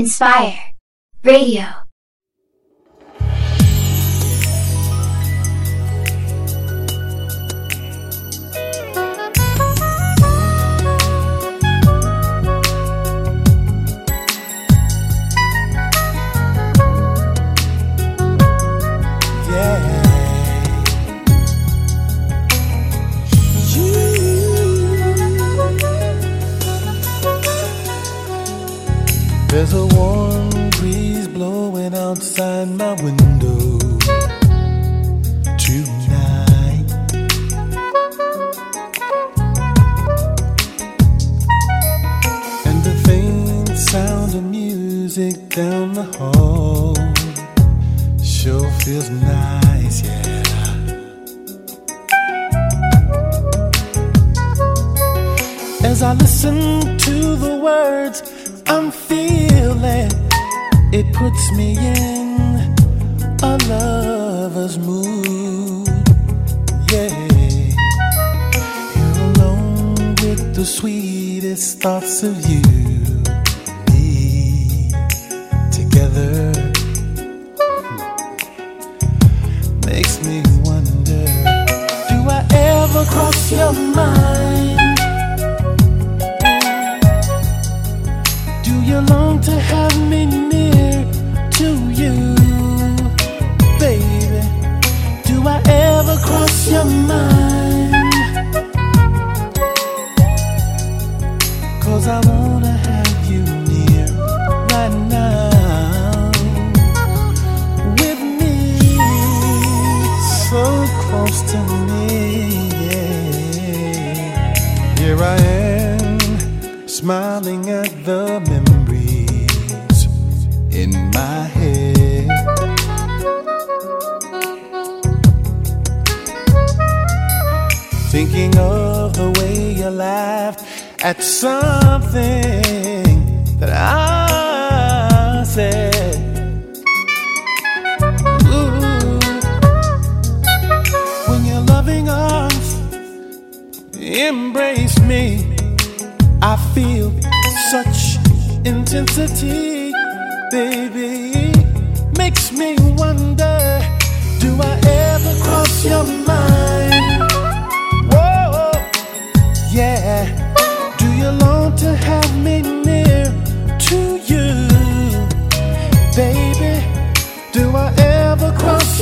Enspire Radio. Outside my window tonight. And the faint sound of music down the hall sure feels nice, yeah. As I listen to the words I'm feeling, it puts me in lover's mood. Yeah, with the sweetest thoughts of you, me together makes me wonder: Do I ever cross your mind? Do you long to have Cause I wanna have you near right now with me, so close to me. Here I am, smiling at the memories in my head. Thinking of the way you laughed at something that I said. Ooh. When your loving arms embrace me, I feel such intensity, baby. Makes me wonder, do I ever cross your mind?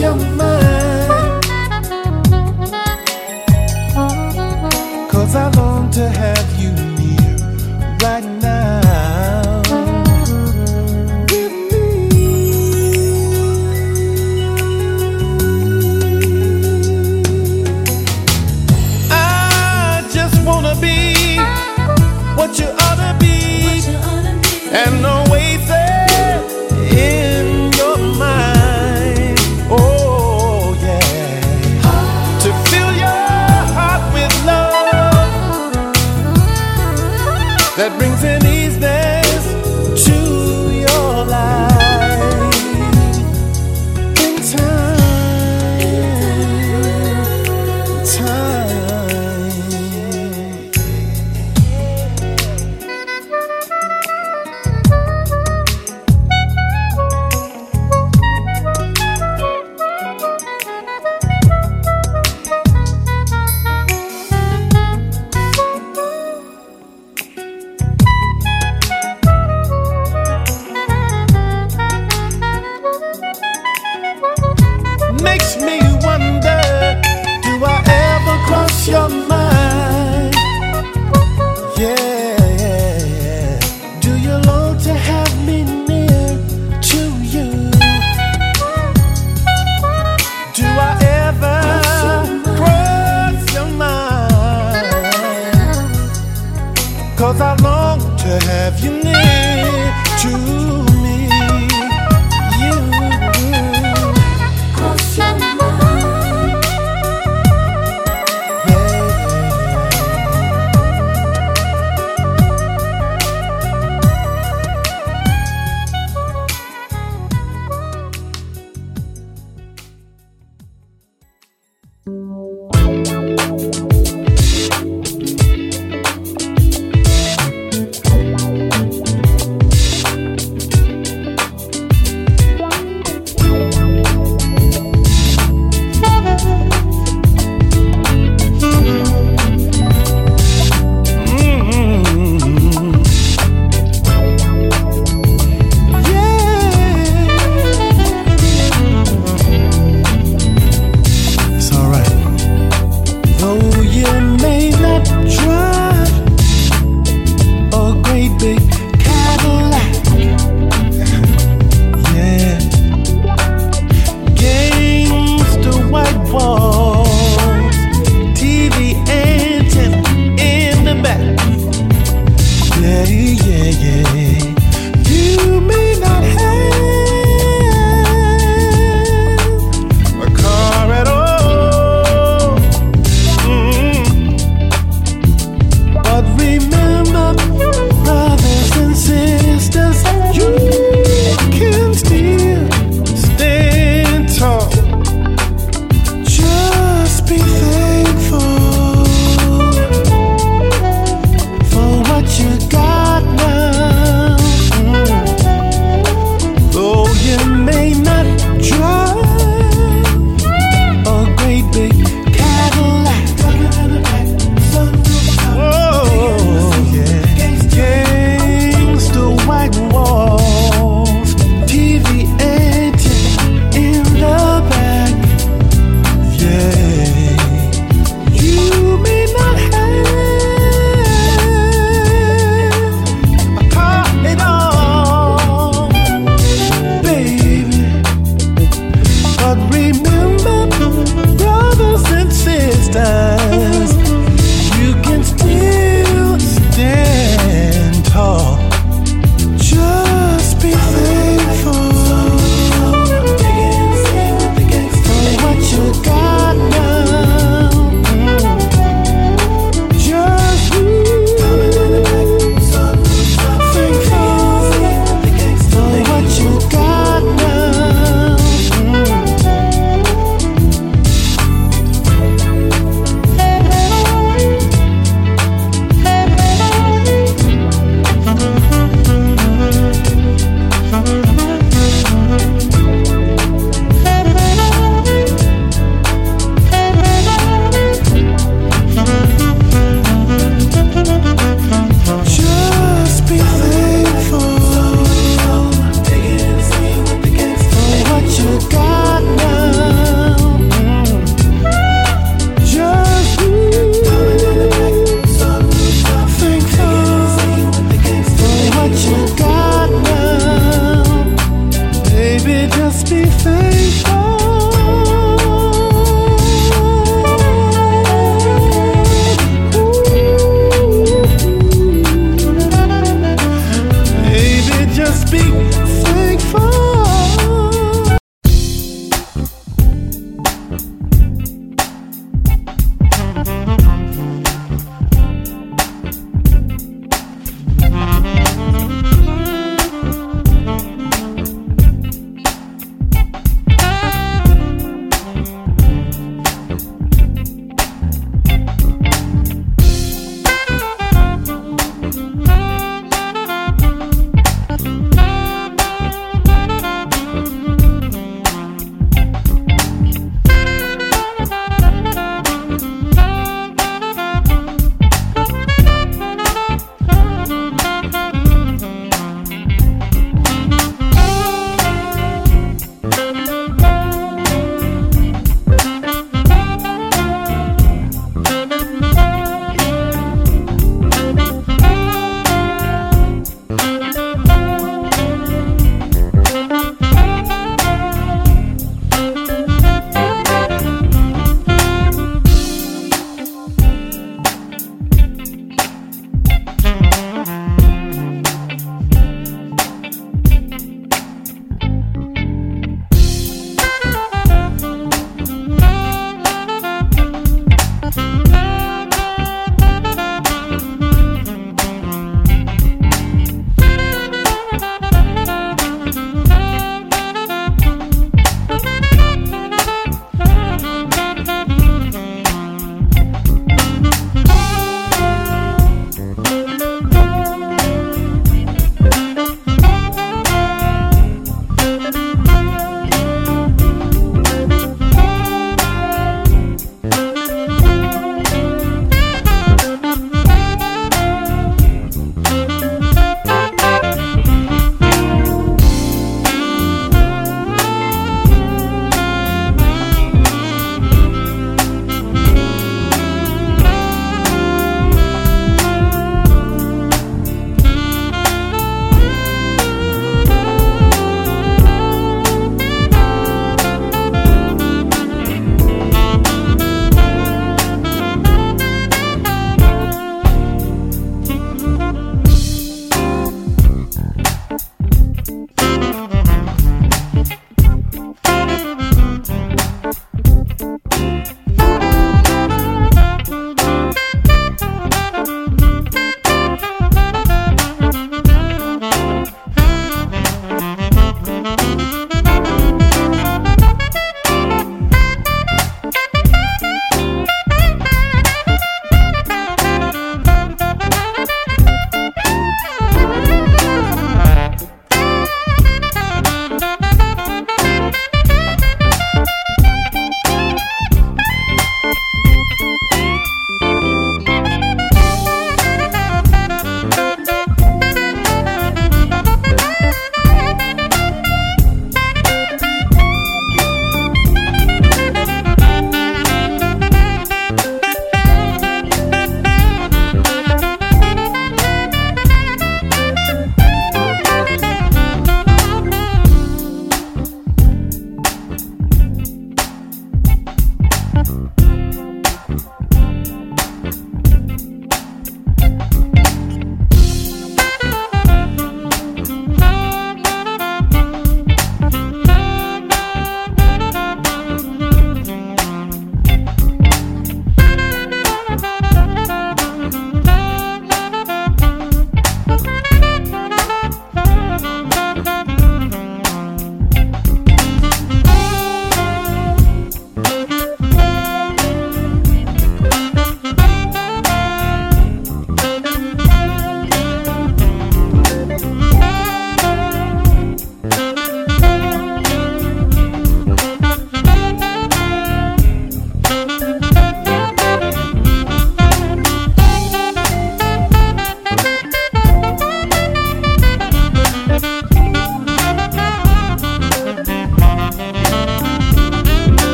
Ever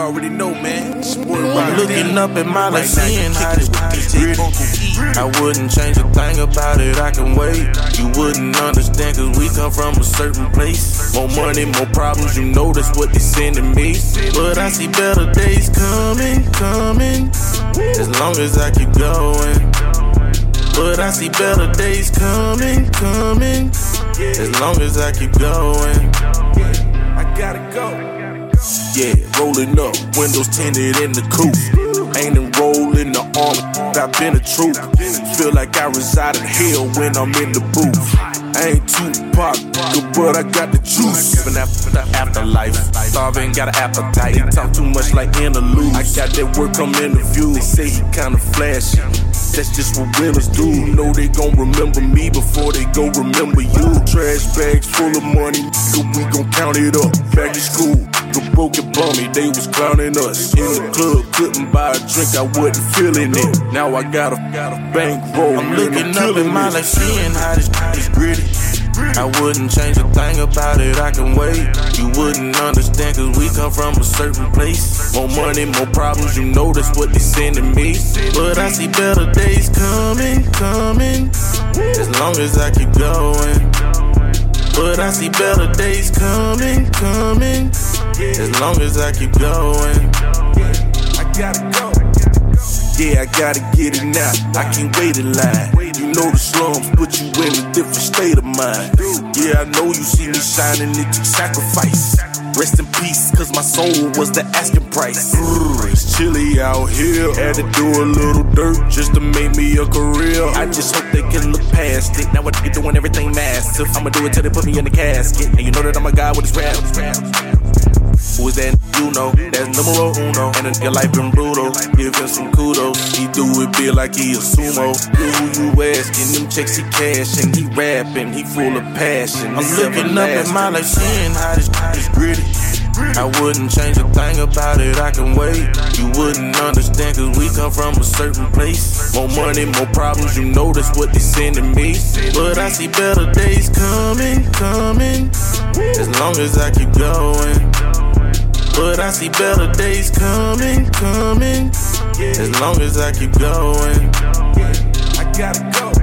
already know, man. i looking up at my life, seeing how this I wouldn't change a thing about it, I can wait. You wouldn't understand, cause we come from a certain place. More money, more problems, you know that's what they sending me. But I see better days coming, coming. As long as I keep going. But I see better days coming, coming. As long as I keep going. I gotta go. Yeah, rolling up, windows tinted in the coupe. Ain't enrolled in the army, I've been a troop. Feel like I reside in hell when I'm in the booth. I ain't too Tupac, but I got the juice. Living after the afterlife, starving, got an appetite. They talk too much like interludes. I got that work, I'm interviewed. They say he kinda flashy. That's just what winners do. Know they gon' remember me before they go remember you. Trash bags full of money, so we gon' count it up. Back to school, the broken bummy, they was clowning us. In the club, couldn't buy a drink, I wasn't feeling it. Now I got a, got a bankroll. I'm looking up in my life, seeing how this is gritty. I wouldn't change a thing about it, I can wait. You wouldn't understand, cause we come from a certain place. More money, more problems, you know that's what they sending me. But I see better days coming, coming. As long as I keep going. But I see better days coming, coming. As long as I keep going. I gotta go. Yeah, I gotta get it now. I can't wait in line. Know the slums put you in a different state of mind. Yeah, I know you see me shining, it took sacrifice. Rest in peace, cause my soul was the asking price. Brr, It's chilly out here. Had to do a little dirt just to make me a career. I just hope they can look past it. Now they get doing everything massive. I'ma do it till they put me in the casket. And you know that I'm a guy with his rap. Who is that? You know, that's numero uno. And a nigga life been brutal. Give him some kudos. He do it big like he a sumo. Who you asking? Them checks he cashing. He rapping. He full of passion. I'm looking up at my life, seeing how this is gritty. I wouldn't change a thing about it, I can wait. You wouldn't understand, cause we come from a certain place. More money, more problems, you know that's what they sending me. But I see better days coming, coming. As long as I keep going. But I see better days coming, coming. As long as I keep going. I gotta go.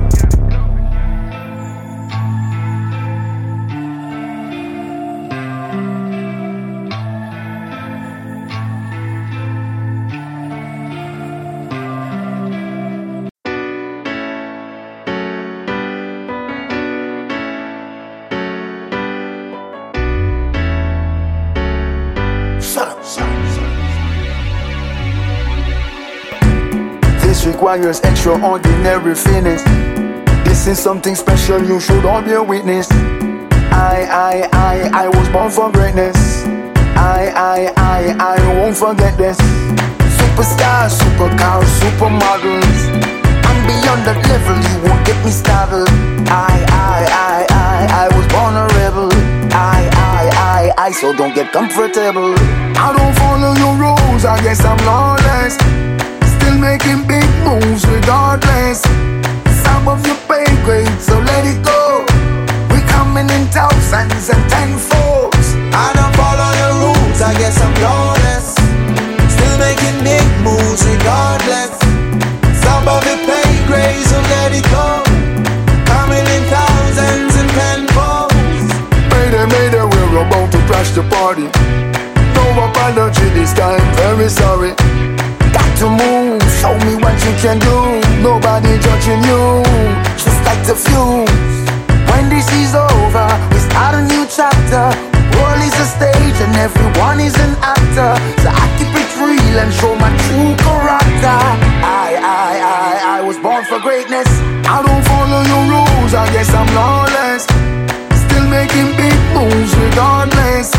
Requires extraordinary fitness. This is something special, you should all be a witness. I, I, I, I was born for greatness. I, I, I, I won't forget this. Superstars, supercars, supermodels. I'm beyond that level, you won't get me startled. I, I, I, I, I was born a rebel. I, I, I, I, so don't get comfortable. I don't follow your rules, I guess I'm lawless. Making big moves regardless. Some of you pay grade, so let it go. We coming in thousands and tenfolds. I don't follow your rules, I guess I'm lawless. Still making big moves regardless. Some of it pay grade, so let it go. Coming in thousands and tenfolds. Mayday, mayday, we're about to crash the party. No apology this time, very sorry. Show me what you can do. Nobody judging you, just like the fuse. When this is over, we start a new chapter. World is a stage and everyone is an actor. So I keep it real and show my true character. I, I, I, I was born for greatness. I don't follow your rules, I guess I'm lawless. Still making big moves regardless.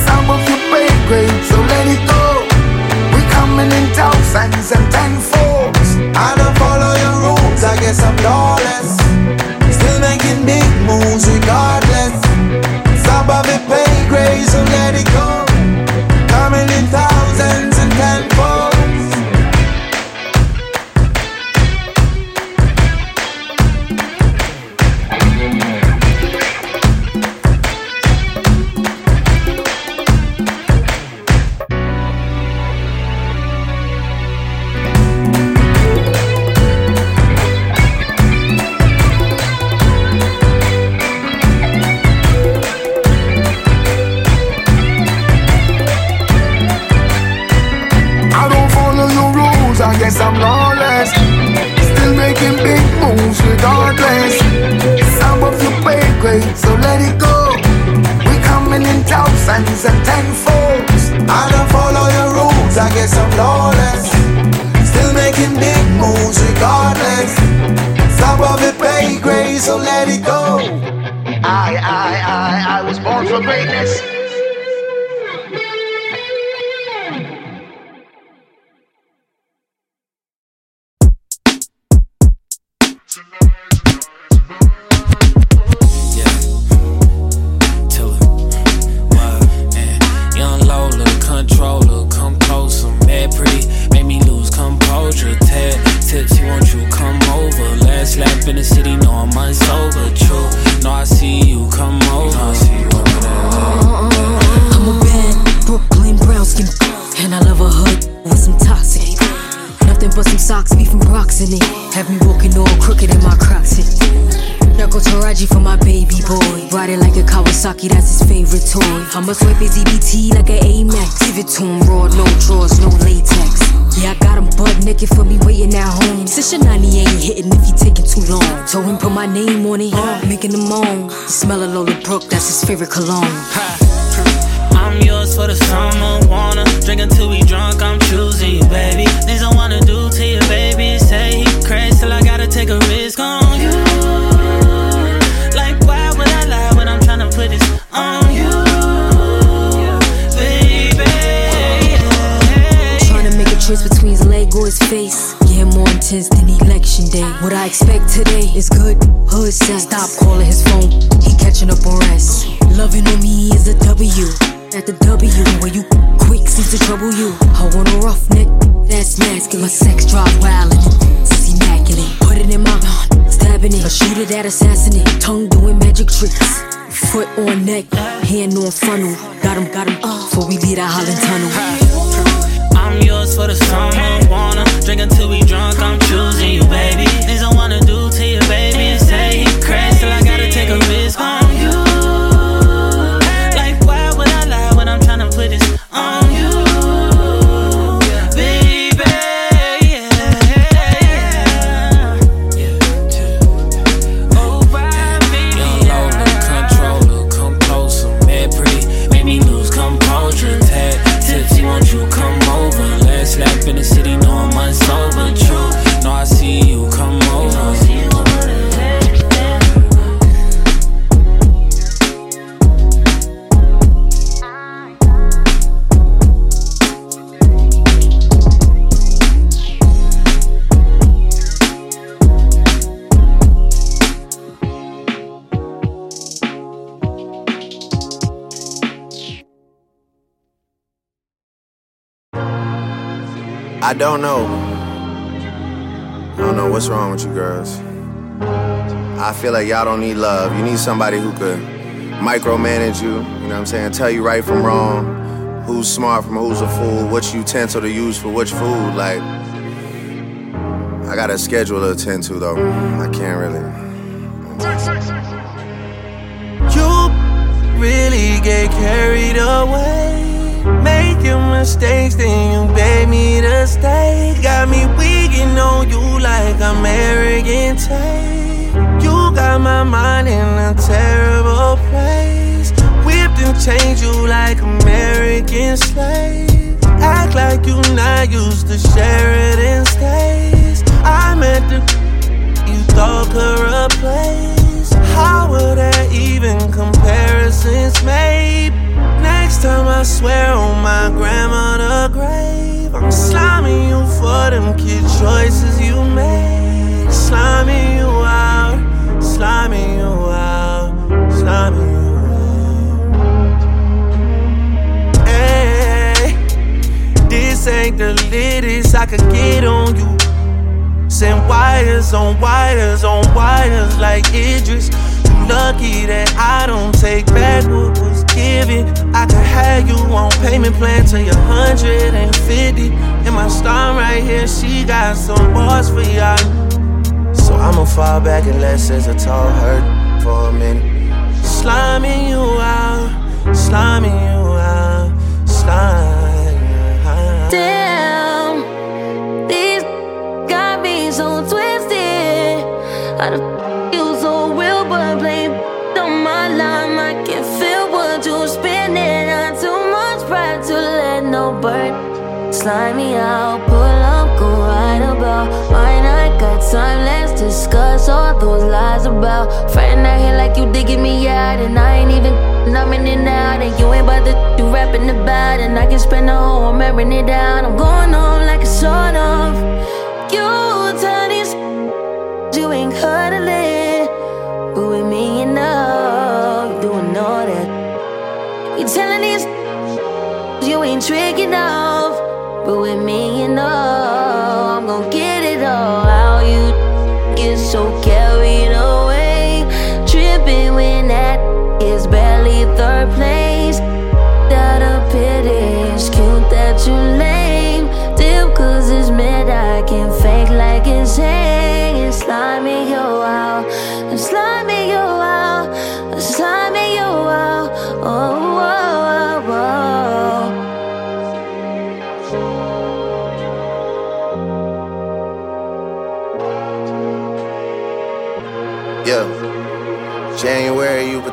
Some of you pay great, so let it go. We coming in thousands and ten tenfolds. I don't follow your rules, I guess I'm lawless. Still making big moves regardless. Some of it pay grade, so let it go. Coming in thousands hood sex. Stop calling his phone, he catching up on rest. Loving on me is a W. At the W, where you quick seems to trouble you. I want a rough neck, that's masculine. My sex drive wild and it's immaculate. Put it in my mouth, stabbing it. A shooter that assassinate, tongue doing magic tricks. Foot on neck, hand on funnel. Got him, got him, before we leave that Holland tunnel. I'm yours for the summer. Wanna drink until we drunk. I'm choosing you, baby. I don't know. I don't know what's wrong with you girls. I feel like y'all don't need love. You need somebody who could micromanage you, you know what I'm saying? Tell you right from wrong, who's smart from who's a fool, which utensil to use for which food. Like, I got a schedule to attend to though. I can't really. You really get carried away. Making mistakes, then you beg me to stay. Got me wigging on you like I'm arrogant Tate. You got my mind in a terrible place. Whipped and changed you like American slave. Act like you not used to Sheraton stays. I'm at the you thought could place. How would there even comparisons made? Next time I swear on my grandmother grave, I'm sliming you for them kid choices you made. Sliming you out, sliming you out, sliming you out. Hey, this ain't the latest I could get on you. Send wires on wires on wires like Idris. You lucky that I don't take back what was given. I could have you on payment plan till you're 150. And my star right here, she got some bars for y'all. So I'ma fall back and let a tall hurt for a minute. Sliming you out, sliming you out, out. Damn, these got me so twisted. I bird slide me out. Pull up, go right about. Mine, I got time, let's discuss all those lies about. Friend out here like you digging me out, and I ain't even I'm out, and you ain't to do rapping about. And I can spend the whole I'm it down. I'm going home like a sort of. You tell these you ain't cuddling, but with me you you doing all that. You telling these you ain't tricking off, but with me you know I'm gonna get it all. How you get so carried away, tripping when that is barely third place. That a pity, it's cute that you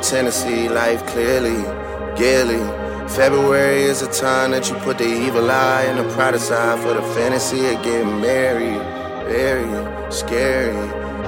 January, you pretend to see life clearly, gaily. February is a time that you put the evil eye and the pride aside for the fantasy of getting married. Very scary.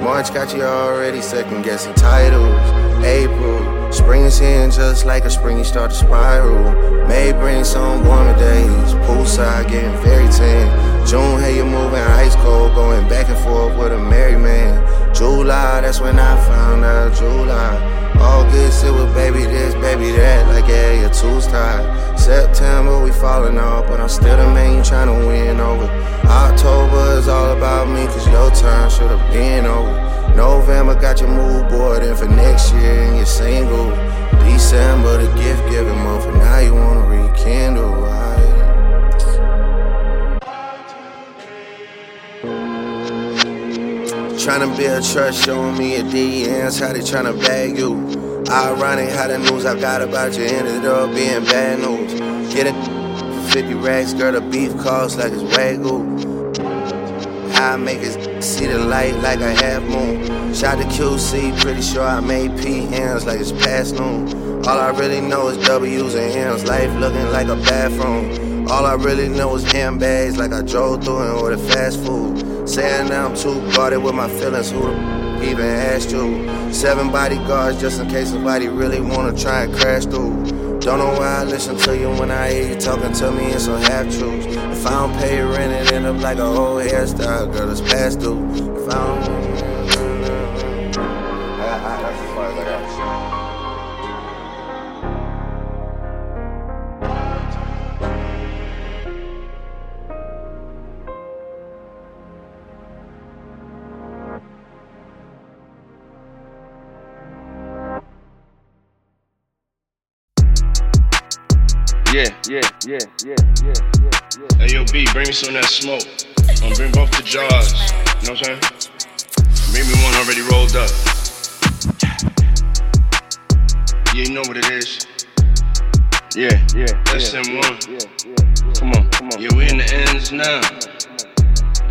March got you already second guessing titles. April, spring is here just like a spring, you start to spiral. May bring some warmer days. Poolside getting very tan. June, hey, you're moving ice cold, going back and forth with a merry man. July, that's when I found out July. August, it was baby this, baby that, like yeah, your two's tied. September, we falling off, but I'm still the man you tryna win over. October is all about me, cause your time should've been over. November got your mood board in for next year and you're single. December, the gift giving month, and now you wanna rekindle. Tryna build trust, showing me your DMs, how they tryna bag you. Ironic how the news I got about you ended up being bad news. Get for 50 racks, girl, the beef cost like it's wagyu. How I make it see the light like a half moon. Shot to QC, pretty sure I made PMs like it's past noon. All I really know is W's and M's, life looking like a bathroom. All I really know is M bags like I drove through and ordered fast food. Saying I'm too guarded with my feelings, who the even asked you? Seven bodyguards just in case somebody really wanna try and crash through. Don't know why I listen to you when I hear you talking to me in some half truths. If I don't pay rent, it end up like a whole hairstyle, girl, it's past due. If I don't. Yeah, yeah, yeah, yeah, yeah, yeah, yeah. Hey, yo, B, bring me some of that smoke. Um, bring both the jars. You know what I'm saying? Bring me one already rolled up. Yeah, you know what it is. Yeah, yeah. That's yeah, M1. yeah, yeah, Come on, come on. Yeah, we in the ends now.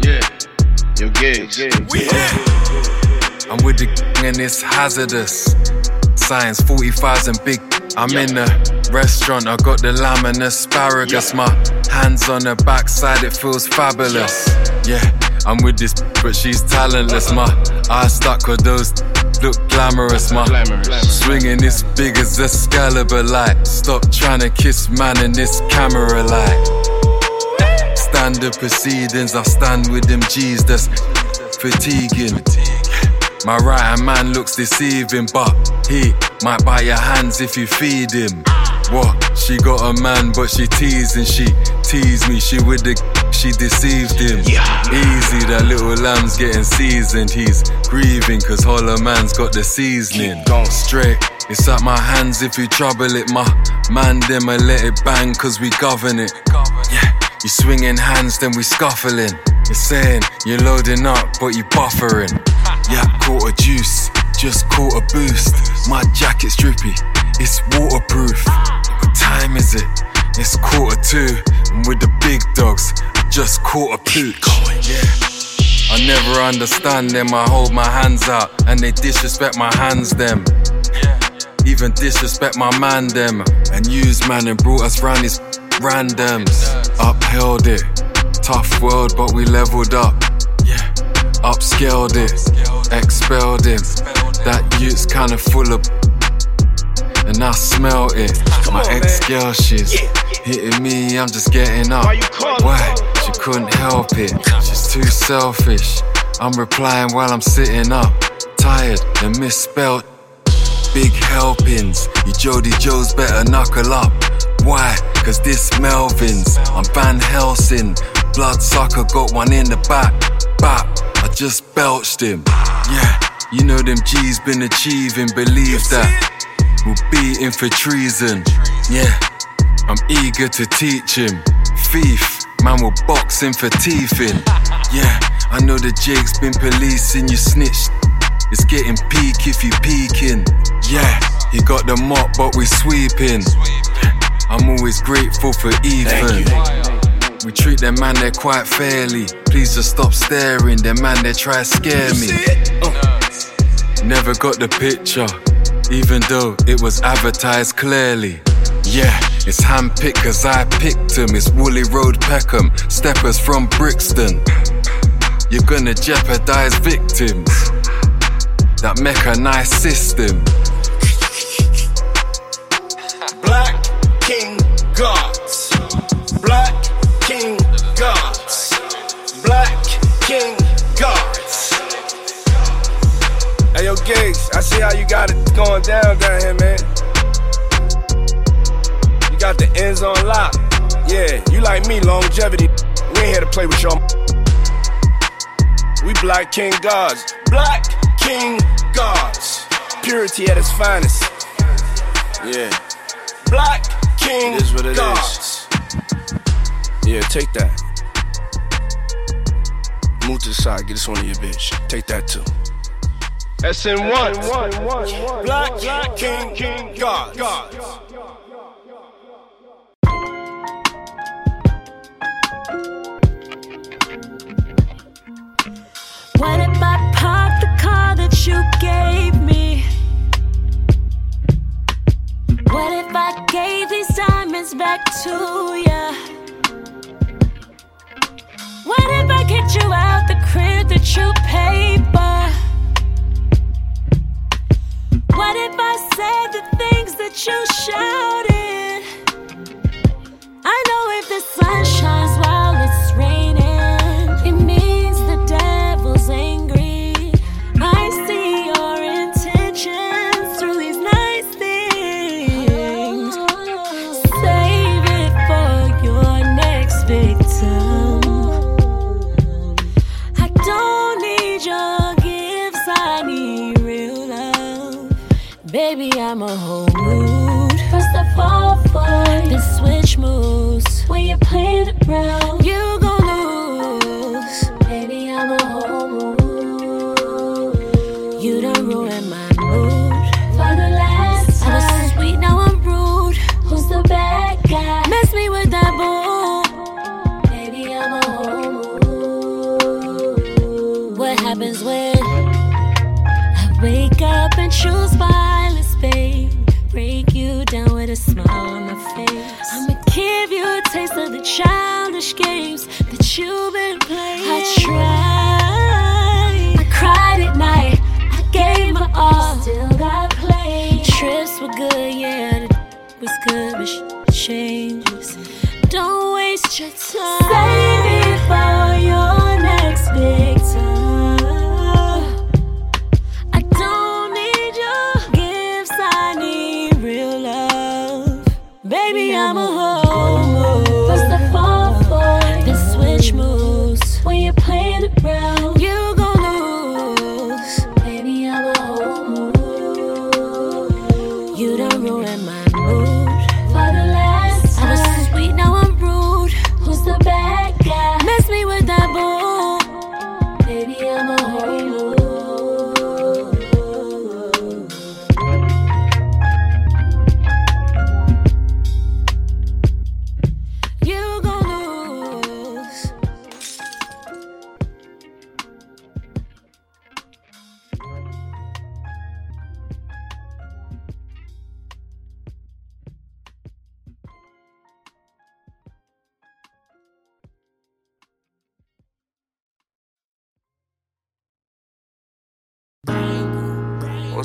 Yeah. Yo, Giggs. I'm with the gang and it's hazardous. Science 45s and big. I'm in the restaurant, I got the lamb and asparagus. My hands on her backside, it feels fabulous. Yeah, I'm with this, but she's talentless. My eyes stuck with those look glamorous. My swinging this big as a Excalibur light. Stop trying to kiss man in this camera light. Standard proceedings, I stand with them G's that's fatiguing. My right hand man looks deceiving, but he might bite your hands if you feed him. What? She got a man, but she teasing. She teased me. She with the she deceived him. Easy, that little lamb's getting seasoned. He's grieving, cause Holler man's got the seasoning. Straight, it's at my hands if you trouble it. My man, them, I let it bang, cause we govern it. Yeah, you swinging hands, then we scuffling. You're saying you're loading up, but you buffering. Yeah, caught a juice, just caught a boost. My jacket's drippy, it's waterproof. Time is it? It's quarter two. I'm with the big dogs, I just caught a pooch. Yeah. I never understand them, I hold my hands out and they disrespect my hands them. Even disrespect my man them and use man and brought us round these randoms. upheld it. Tough world, but we leveled up. Yeah, upscaled it, expelled him. That youth's kinda full of. And I smell it. My ex girl, she's hitting me, I'm just getting up. Why? She couldn't help it. She's too selfish. I'm replying while I'm sitting up. Tired and misspelled. Big helpings. You Jody Joes better knuckle up. Why? Cause this Melvin's. I'm Van Helsing. Bloodsucker got one in the back. Bap. I just belched him. Yeah. You know them G's been achieving. Believe that. We'll be in for treason. Yeah. I'm eager to teach him. Thief. Man will box him for teething. Yeah. I know the Jake's been policing you snitched. It's getting peak if you peeking. Yeah, he got the mop, but we sweeping. I'm always grateful for Ethan. We treat them man there quite fairly. Please just stop staring. Them man they try to scare me. Uh. Never got the picture, even though it was advertised clearly. Yeah, it's handpicked cause I picked him. It's Woolly Road Peckham, steppers from Brixton. You're gonna jeopardize victims that mechanized system. Black King Gods. Black Giggs, I see how you got it going down down here, man. You got the ends on lock. Yeah, you like me, longevity. We ain't here to play with y'all. We Black King Gods. Black King Gods. Purity at its finest. Yeah. Black King It is what it is. Gods. Yeah, take that. Move to the side, get this one of your bitch. Take that too. SN1. Black, Black King, King Gods. What if I pop the car that you gave me? What if I gave these diamonds back to ya? What if I kicked you out the crib that you paid for? What if I said the things that you shouted? Whole mood. First fall for it, then switch moves. When you play it around, waste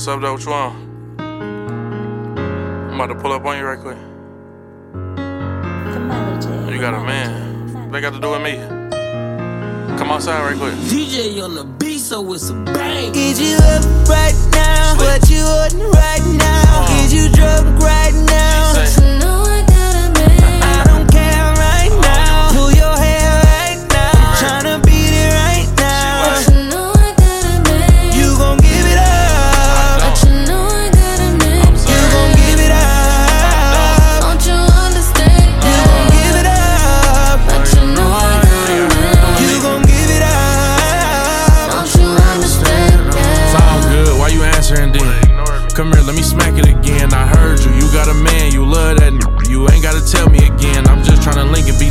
What's up, though? What you want? I'm about to pull up on you right quick. You got a man. They got to do with me. Come outside right quick. DJ you on the beat, so it's a bang. Is you up right now? What you ordering right now? Is you drunk right now?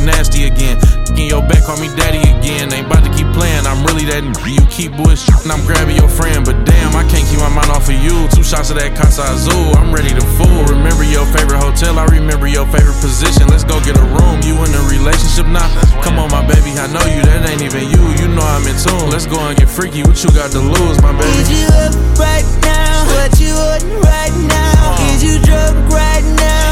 Nasty again. In your back, call me daddy again. Ain't about to keep playing. I'm really that. You keep bullshit and I'm grabbing your friend. But damn, I can't keep my mind off of you. Two shots of that Casa Azul. I'm ready to fool. Remember your favorite hotel. I remember your favorite position. Let's go get a room. You in a relationship now? Come on, my baby. I know you. That ain't even you. You know I'm in tune. Let's go and get freaky. What you got to lose, my baby? Is you up right now? What you ordering right now? Uh-huh. Is you drunk right now?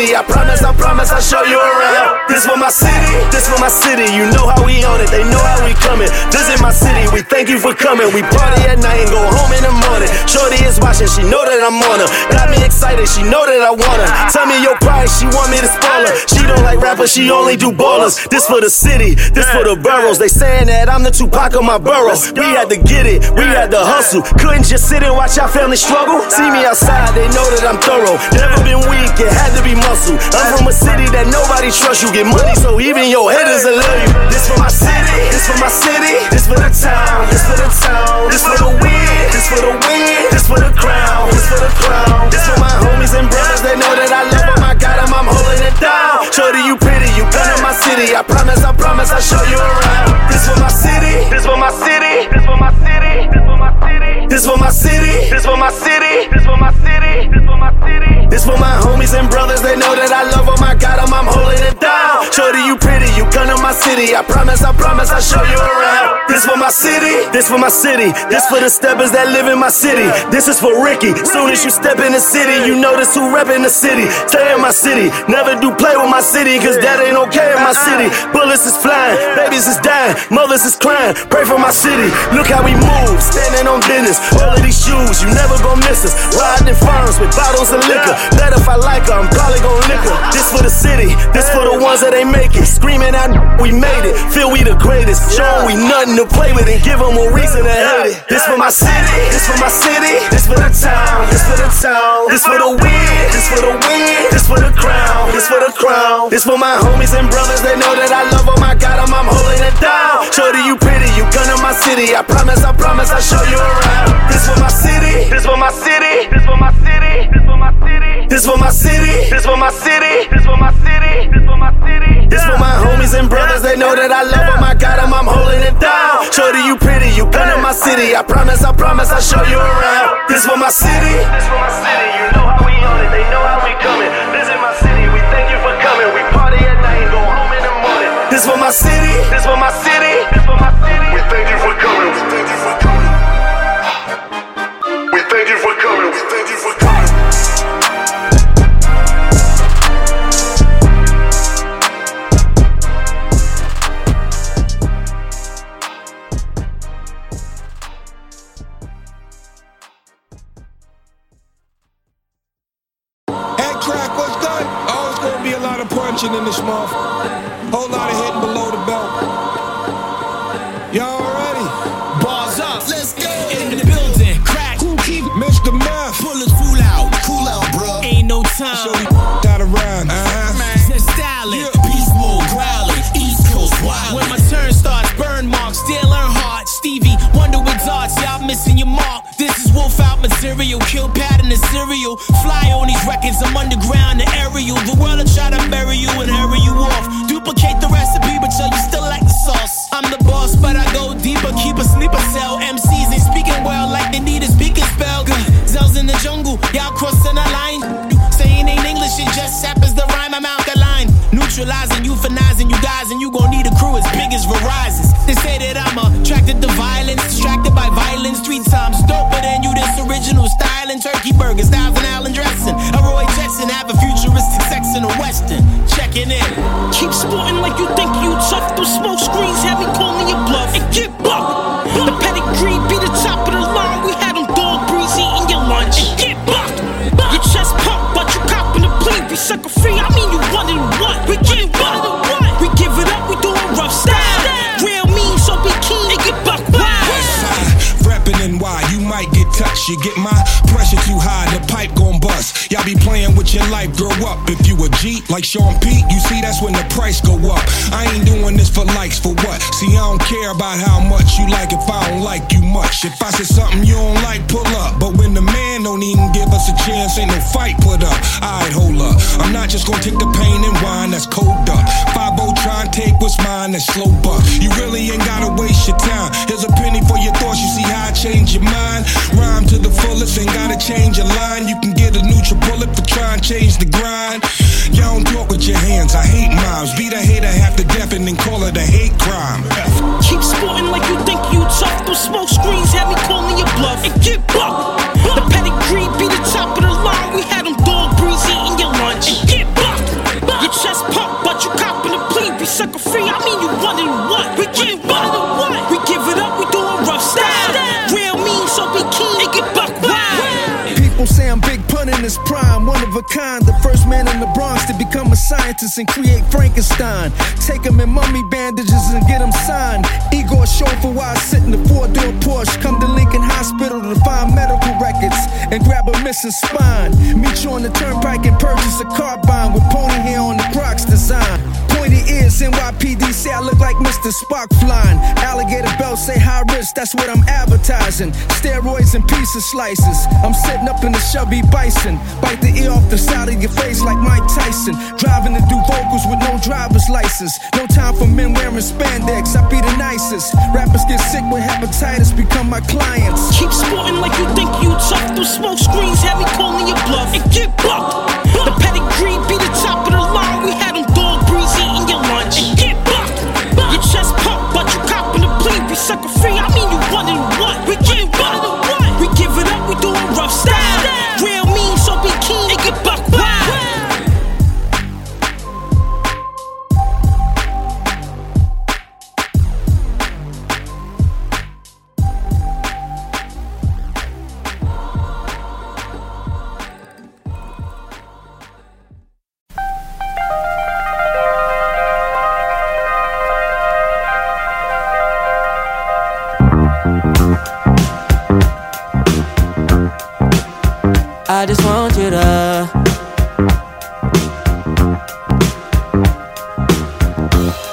I promise, I promise, I'll show you around. This for my city, this for my city. You know how we own it, they know how we coming. Visit my city, we thank you for coming. We party at night and go home in the morning. Shorty is watching, she know that I'm on her. Got me excited, she know that I want her. Tell me your price, she want me to spoil her. She don't like rappers, she only do ballers. This for the city, this for the boroughs. They saying that I'm the Tupac of my borough. We had to get it, we had to hustle. Couldn't just sit and watch our family struggle. See me outside, they know that I'm thorough. Never been weak, it had to be muscle. I'm from a city that nobody trusts. You get money, so even your haters will love you. This for my city, this for my city, this for the town, this for the town, this for the win, this for the win, this for the crown, this for the crown, this for my homies and brothers. They know that I love them, I got them, I'm holding it down. Shorty, you pretty, you come to my city. I promise, I promise, I show you around. This for my city, this for my city, this for my city, this for my city, this for my city, this for my city, this for my city. This for my homies and brothers. They know that I love them. I got them, I'm holding it down. Shorty, you pretty, you come to my city. I promise, I promise, I show you around. This for my city, this for my city. This for the steppers that live in my city. This is for Ricky. Soon as you step in the city, you notice who rep in the city. Stay in my city, never do play with my city, cause that ain't okay in my city. Bullets is flying, babies is dying, mothers is crying. Pray for my city. Look how we move, standing on business. All of these shoes, you never gon' miss us. Riding in farms with bottles of liquor. Bet if I like her, I'm probably gon' lick her. This for the city, this for the ones that ain't make it. Screaming out, we made it. Feel we the greatest. Show we nothing to play with and give them a reason to hate it. This for my city, this for my city, this for the town, this for the town, this for the win, this for the win, this for the crown, this for the crown, this for my homies and brothers. They know that I love them, I got them, I'm holding it down. Shorty, you pretty, you come to my city. I promise, I promise, I show you around. This for my city, this for my city, this for my city, this for my city, this for my city, this for my city, this for my city, this for my city. This for my homies and brothers, they know that I love them, I got them, I'm holding it down. Shorty, you pretty, you come to my city. I promise, I promise, I show you around. This for my city, this for my city. You know how we on it, they know how we coming. Visit my city, we thank you for coming. We party at night and go home in the morning. This for my city, this for my city, a lot of punching in this month. Whole lot of hitting below the belt. Y'all ready? Bars up, let's go. In the building, crack. Who keep Mr. Meth? Pull his fool out, cool out, bro. Ain't no time. This is wolf out material, kill pattern and cereal. Fly on these records, I'm underground, the aerial. The world will try to bury you and hurry you off. Duplicate the recipe, but yo, you still like the sauce. I'm the boss, but I go deeper, like Sean Pete, you see that's when the price go up. I ain't doing this for likes, for what? See, I don't care about how much you like if I don't like you much. If I say something you don't like, pull up. But when the man don't even give us a chance, ain't no fight put up. Alright, hold up. I'm not just gonna take the pain and wine that's cold up. Five O try and take what's mine, that's slow buck. You really ain't gotta waste your time. Here's a penny for your thoughts, you see how I change your mind. Rhyme to the fullest, ain't gotta change your line. You can get a neutral bullet for trying to change the become a scientist and create Frankenstein. Take him in mummy bandages and get him signed. Igor chauffeur while I sit in the four door Porsche. Come to Lincoln Hospital to find and grab spine. Meet you on the turnpike and purchase a carbine with pony hair on the Crocs design. Pointy ears, NYPD say I look like Mr. Spock flying. Alligator belt say high risk, that's what I'm advertising. Steroids and pizza slices. I'm sitting up in the Chevy Bison. Bite the ear off the side of your face like Mike Tyson. Driving to do vocals with no driver's license. No time for men wearing spandex. I be the nicest. Rappers get sick with hepatitis, become my clients. Keep sporting like you think you tough. through smoke screens have me calling your bluff. And get bucked. The pedigree I just want you to.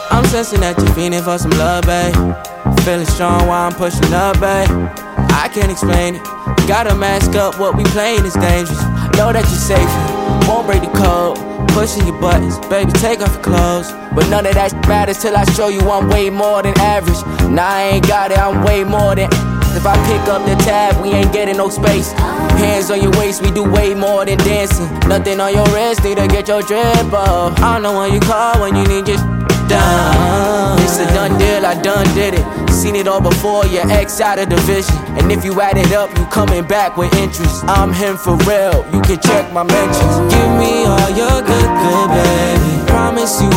I'm sensing that you're feeling for some love, babe. Feeling strong while I'm pushing up, babe. I can't explain it. Gotta mask up what we playing is dangerous. Know that you're safe, won't break the code. Pushing your buttons, baby, take off your clothes. But none of that matters till I show you I'm way more than average. Nah, I ain't got it, I'm way more than. If I pick up the tab, we ain't getting no space. Hands on your waist, we do way more than dancing. Nothing on your wrist, need to get your drip up. I know when you call when you need your done. It's a done deal, I done did it. Seen it all before, your ex out of the vision. And if you add it up, you coming back with interest. I'm him for real, you can check my mentions. Give me all your good, good, baby. Promise you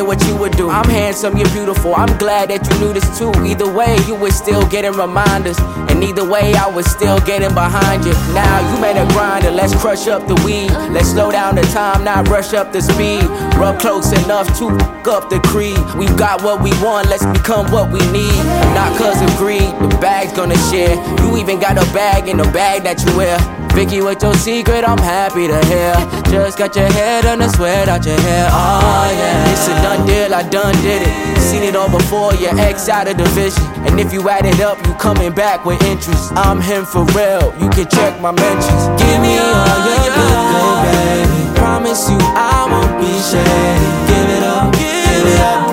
I what you would do. I'm handsome, you're beautiful. I'm glad that you knew this too. Either way, you was still getting reminders. And either way, I was still getting behind you. Now you made a grinder, let's crush up the weed. Let's slow down the time, not rush up the speed. Rub close enough to f up the creed. We've got what we want, let's become what we need. Not cause of greed, the bag's gonna share. You even got a bag in the bag that you wear. Vicky, with your secret, I'm happy to hear. Just got your head on the sweat out your hair. Oh yeah, it's a done deal, I done did it. Seen it all before, your ex out of division. And if you add it up, you coming back with interest. I'm him for real, you can check my mentions. Give me all your good, good, baby. Promise you I won't be shady. Give it up, give it up,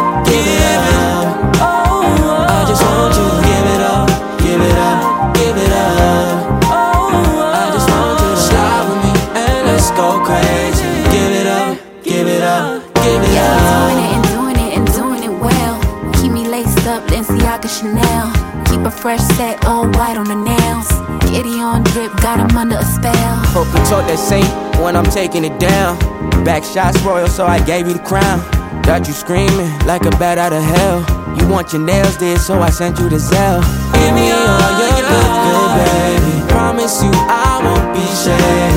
fresh set, all white on the nails. Kitty on drip, got him under a spell. Hope you taught that saint when I'm taking it down. Back shots royal, so I gave you the crown. Got you screaming like a bat out of hell. You want your nails did, so I sent you the Zelle. Give me all your good, good, baby. Promise you I won't be shady.